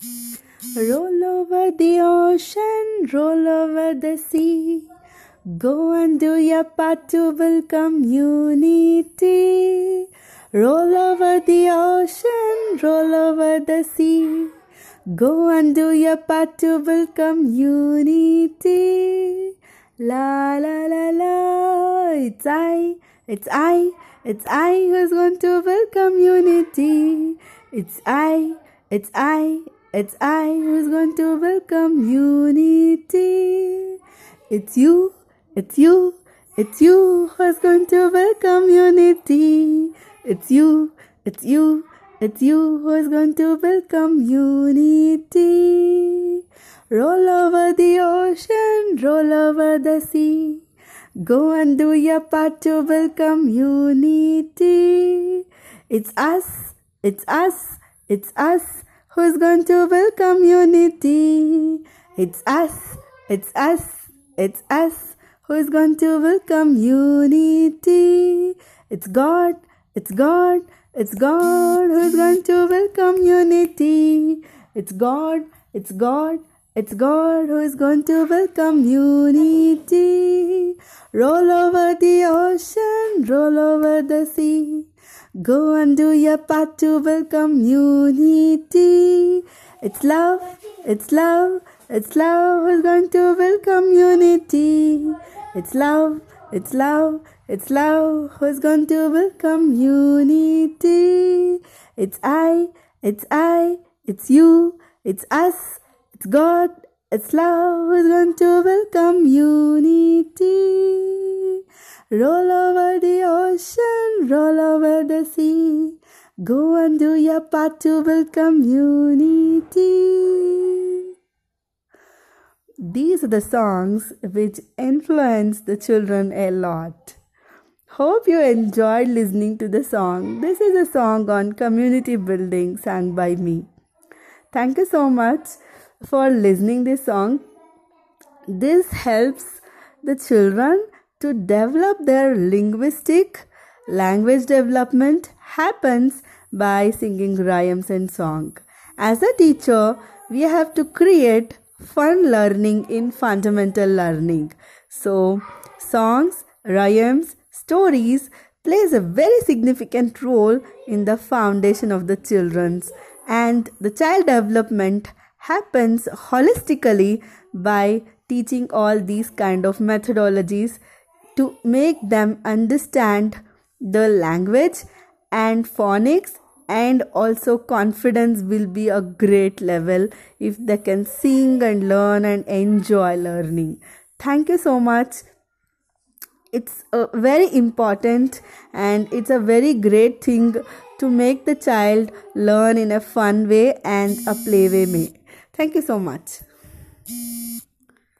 Roll over the ocean, roll over the sea. Go and do your part to build community. Roll over the ocean, roll over the sea. Go and do your part to build community. La la la la, it's I, it's I, it's I who's going to build community. It's I, it's I, it's I who's going to welcome unity. It's you, it's you, it's you who's going to welcome unity. It's you, it's you, it's you who's going to welcome unity. Roll over the ocean, roll over the sea. Go and do your part to welcome unity. It's us, it's us, it's us who's going to welcome unity. It's us, it's us, it's us who's going to welcome unity. It's God, it's God, it's God who's going to welcome unity. It's God, it's God, it's God who is going to welcome unity. Roll over the ocean, roll over the sea. Go and do your part to build community. It's love, it's love, it's love who's going to build community. It's love, it's love, it's love who's going to build community. It's I, it's I, it's you, it's us, it's God, it's love who's going to build community. Roll over the ocean, roll over the sea. Go and do your part to build community. These are the songs which influence the children a lot. Hope you enjoyed listening to the song. This is a song on community building sung by me. Thank you so much for listening this song. This helps the children to develop their linguistic language development happens by singing rhymes and song. As a teacher, we have to create fun learning in fundamental learning. So, songs, rhymes, stories plays a very significant role in the foundation of the children's and the child development happens holistically by teaching all these kind of methodologies to make them understand the language and phonics and also confidence will be a great level if they can sing and learn and enjoy learning. Thank you so much. It's a very important and it's a very great thing to make the child learn in a fun way and a play way. Thank you so much